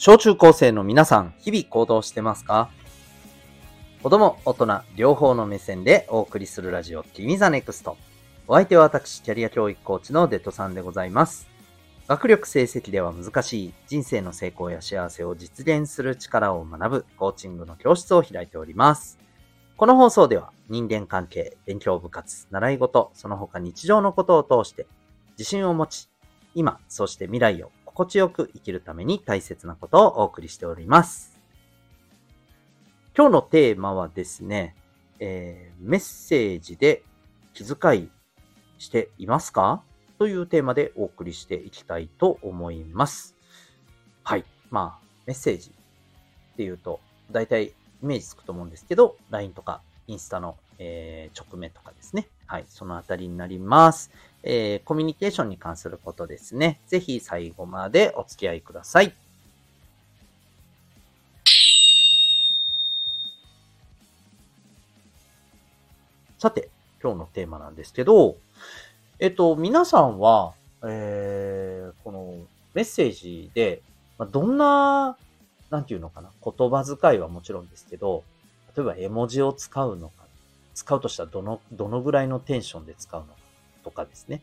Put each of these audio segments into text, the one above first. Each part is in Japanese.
小中高生の皆さん、日々行動してますか？子供、大人、両方の目線でお送りするラジオ、君 the NEXT。お相手は私、キャリア教育コーチのデトさんでございます。学力成績では難しい人生の成功や幸せを実現する力を学ぶコーチングの教室を開いております。この放送では人間関係、勉強部活、習い事、その他日常のことを通して自信を持ち、今、そして未来を心地よく生きるために大切なことをお送りしております。今日のテーマはですね、えー、メッセージで気遣いしていますか？というテーマでお送りしていきたいと思います。はい。まあ、メッセージっていうと、大体イメージつくと思うんですけど、LINE とかインスタの、えー、直目とかですね。はい。そのあたりになります。えー、コミュニケーションに関することですね。ぜひ最後までお付き合いください。さて、今日のテーマなんですけど、えっと、皆さんは、えー、このメッセージで、どんな、なんていうのかな、言葉遣いはもちろんですけど、例えば絵文字を使うのか、使うとしたらどの、どのぐらいのテンションで使うのかとかですね。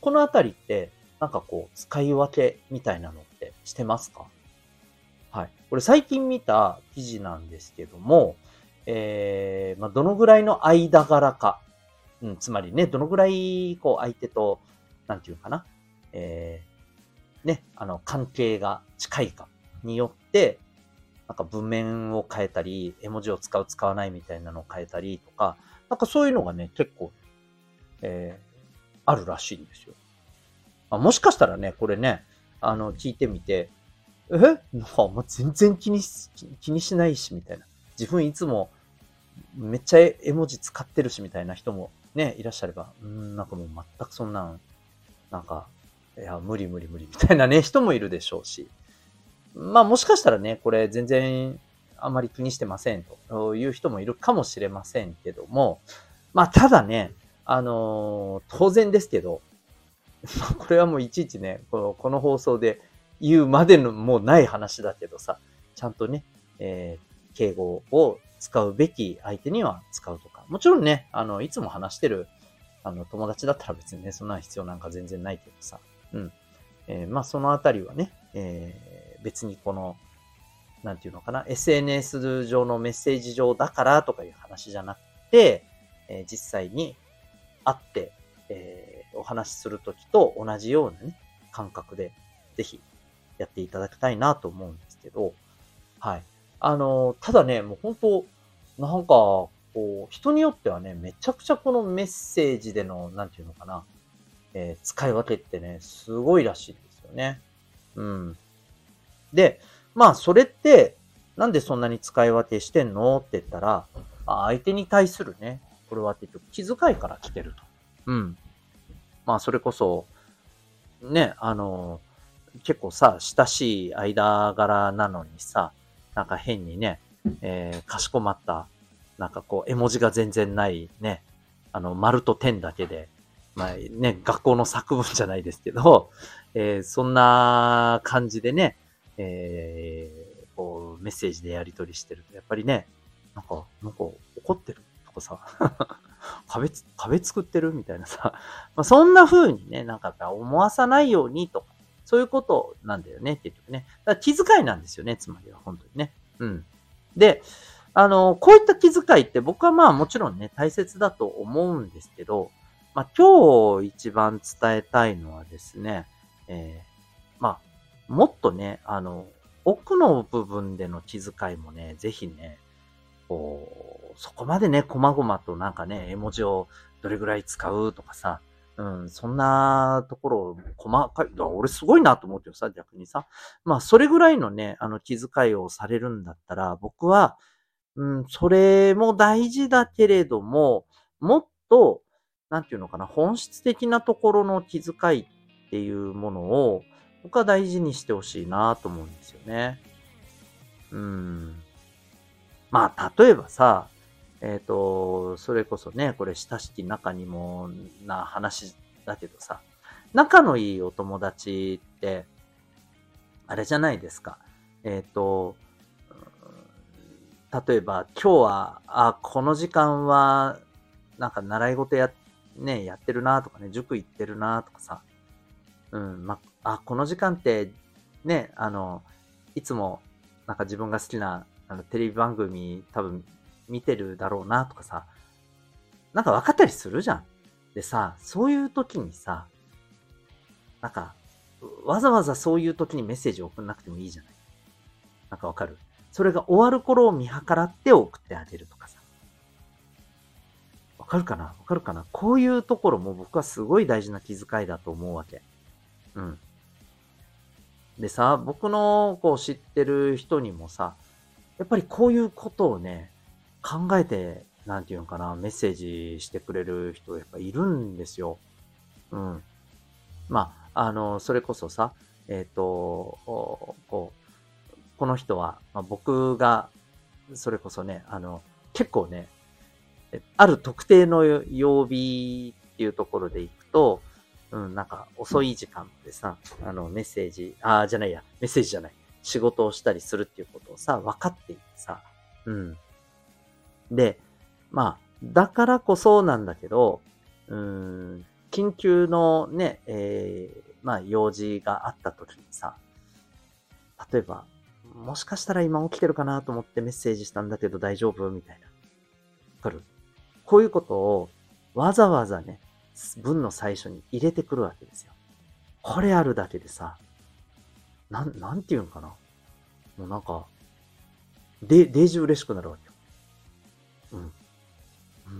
このあたりって、なんかこう、使い分けみたいなのってしてますか？はい。これ最近見た記事なんですけども、えー、まあ、どのぐらいの間柄か。うん、つまりね、どのぐらい、こう、相手と、なんていうかな、えー、ね、あの、関係が近いかによって、なんか文面を変えたり、絵文字を使う、使わないみたいなのを変えたりとか、なんかそういうのがね、結構、えー、あるらしいんですよ。あもしかしたらね、これね、あの、聞いてみて、え、もう全然気にし、気にしないし、みたいな。自分いつも、めっちゃ絵文字使ってるし、みたいな人もね、いらっしゃれば、うん、なんかもう全くそんなん、なんか、いや、無理無理無理、みたいなね、人もいるでしょうし。まあもしかしたらね、これ全然あまり気にしてませんという人もいるかもしれませんけども、まあただね、あのー、当然ですけど、これはもういちいちね、このこの放送で言うまでのもうない話だけどさ、ちゃんとね、えー、敬語を使うべき相手には使うとか。もちろんね、あの、いつも話してる、あの、友達だったら別にね、そんな必要なんか全然ないけどさ。うん。えー、まあ、そのあたりはね、えー、別にこの、なんていうのかな、SNS 上のメッセージ上だからとかいう話じゃなくて、えー、実際に会って、えー、お話しするときと同じようなね、感覚で、ぜひやっていただきたいなと思うんですけど、はい。あの、ただね、もう本当なんか、こう、人によってはね、めちゃくちゃこのメッセージでの、なんていうのかな、えー、使い分けってね、すごいらしいですよね。うん。で、まあ、それって、なんでそんなに使い分けしてんの？って言ったら、相手に対するね、これは結局気遣いから来てると。うん。まあ、それこそ、ね、あの、結構さ、親しい間柄なのにさ、なんか変にね、えー、かしこまった、なんかこう、絵文字が全然ないね、あの、丸と点だけで、まあね、学校の作文じゃないですけど、えー、そんな感じでね、えー、こう、メッセージでやり取りしてると、やっぱりね、なんか、なんか怒ってるとかさ、壁つ、壁作ってる？みたいなさ、まあ、そんな風にね、なんか思わさないようにとか、そういうことなんだよね、結局ね。だから気遣いなんですよね、つまりは、本当にね。うん。で、あの、こういった気遣いって僕はまあもちろんね、大切だと思うんですけど、まあ今日一番伝えたいのはですね、え、もっとね、あの、奥の部分での気遣いもね、ぜひね、こう、そこまでね、細々となんかね、絵文字をどれぐらい使うとかさ、うん、そんなところを、細かい、俺すごいなと思うけどさ、逆にさ。まあ、それぐらいのね、あの、気遣いをされるんだったら、僕は、うん、それも大事だけれども、もっと、なんていうのかな、本質的なところの気遣いっていうものを、僕は大事にしてほしいなと思うんですよね。うん。まあ、例えばさ、えっ、ー、と、それこそね、これ親しき仲にもな話だけどさ、仲のいいお友達って、あれじゃないですか。えっ、と、例えば今日は、あ、この時間は、なんか習い事や、ね、やってるなとかね、塾行ってるなとかさ、うん、ま、あ、あこの時間って、ね、あの、いつも、なんか自分が好きな、あの、テレビ番組多分見てるだろうなとかさ、なんか分かったりするじゃん。でさ、そういう時にさ、なんか、わざわざそういう時にメッセージを送んなくてもいいじゃない。なんかわかる？それが終わる頃を見計らって送ってあげるとかさ。わかるかな？わかるかな？こういうところも僕はすごい大事な気遣いだと思うわけ。うん。でさ、僕のこう知ってる人にもさ、やっぱりこういうことをね、考えて、なんていうのかな、メッセージしてくれる人やっぱいるんですよ。うん。まあ、あの、それこそさ、えっ、ー、と、こう、この人は、まあ、僕が、それこそね、あの、結構ね、ある特定の曜日っていうところで行くと、うん、なんか遅い時間でさ、あの、メッセージ、ああ、じゃないや、メッセージじゃない、仕事をしたりするっていうことをさ、分かっていてさ、うん。で、まあ、だからこそなんだけど、うん、緊急のね、えー、まあ、用事があった時にさ、例えば、もしかしたら今起きてるかなと思ってメッセージしたんだけど大丈夫みたいな。わかる？こういうことをわざわざね、文の最初に入れてくるわけですよ。これあるだけでさ、なん、なんて言うんかな。もうなんか、で、デージ嬉しくなるわけよ。うん。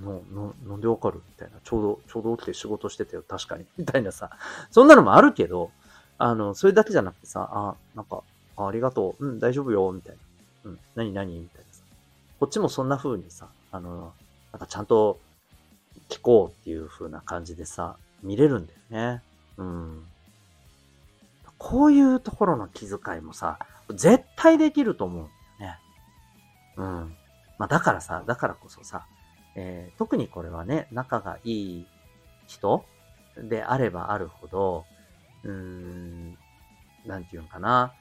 の、の、なんでわかるみたいな。ちょうど、ちょうど起きて仕事してたよ。確かに。みたいなさ。そんなのもあるけど、あの、それだけじゃなくてさ、あ、なんか、あありがとう。うん、大丈夫よ。みたいな。うん、何何？みたいなさ。こっちもそんな風にさ、あの、なんかちゃんと聞こうっていう風な感じでさ、見れるんだよね。うん。こういうところの気遣いもさ、絶対できると思うんだよね。うん。まあだからさ、だからこそさ、えー、特にこれはね、仲がいい人であればあるほど、うーん、なんていうのかな。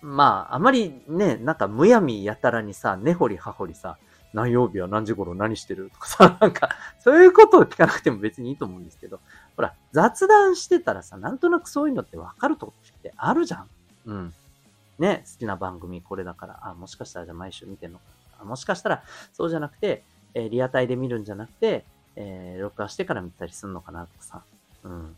まあ、あまりね、なんかむやみやたらにさ、根掘り葉掘りさ、何曜日は何時頃何してるとかさ、なんか、そういうことを聞かなくても別にいいと思うんですけど、ほら、雑談してたらさ、なんとなくそういうのってわかるとってあるじゃん。うん。ね、好きな番組これだから、あ、もしかしたらじゃあ毎週見てんのかもしかしたらそうじゃなくて、えー、リアタイで見るんじゃなくて、えー、録画してから見たりすんのかなとかさ。うん。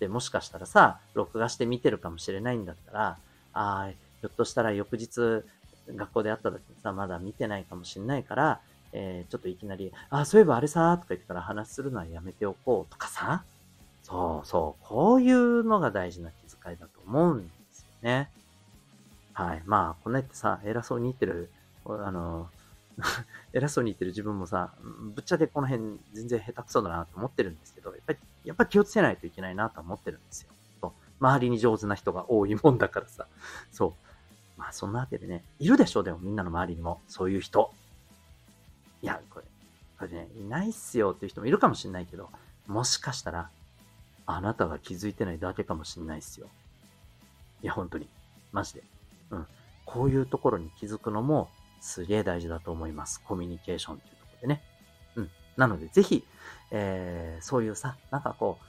で、もしかしたらさ、録画して見てるかもしれないんだったら、ああ、ひょっとしたら翌日、学校で会った時にさ、まだ見てないかもしんないから、えー、ちょっといきなり、あ、そういえばあれさ、とか言ってから話するのはやめておこうとかさ。そうそう、こういうのが大事な気遣いだと思うんですよね。はい。まあ、こんなってさ、偉そうに言ってる、あの、偉そうに言ってる自分もさ、ぶっちゃけこの辺全然下手くそだなと思ってるんですけど、やっぱり、やっぱ気をつけないといけないなと思ってるんですよ。周りに上手な人が多いもんだからさ。そう。まあそんなわけでね、いるでしょ、でもみんなの周りにも、そういう人。いや、これ、これね、いないっすよっていう人もいるかもしんないけど、もしかしたら、あなたが気づいてないだけかもしんないっすよ。いや、本当に。マジで。うん。こういうところに気づくのもすげえ大事だと思います。コミュニケーションっていうところでね。うん。なので、ぜひ、えー、そういうさ、なんかこ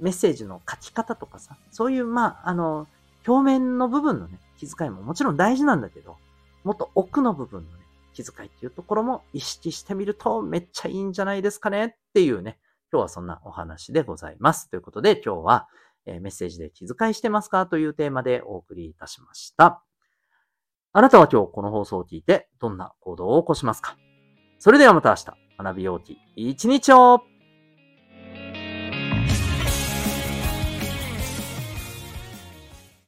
う、メッセージの書き方とかさ、そういう、まあ、あの、表面の部分のね、気遣いももちろん大事なんだけど、もっと奥の部分のね、気遣いっていうところも意識してみるとめっちゃいいんじゃないですかねっていうね、今日はそんなお話でございます。ということで今日は、え、メッセージで気遣いしてますかというテーマでお送りいたしました。あなたは今日この放送を聞いてどんな行動を起こしますか？それではまた明日、学びようき一日を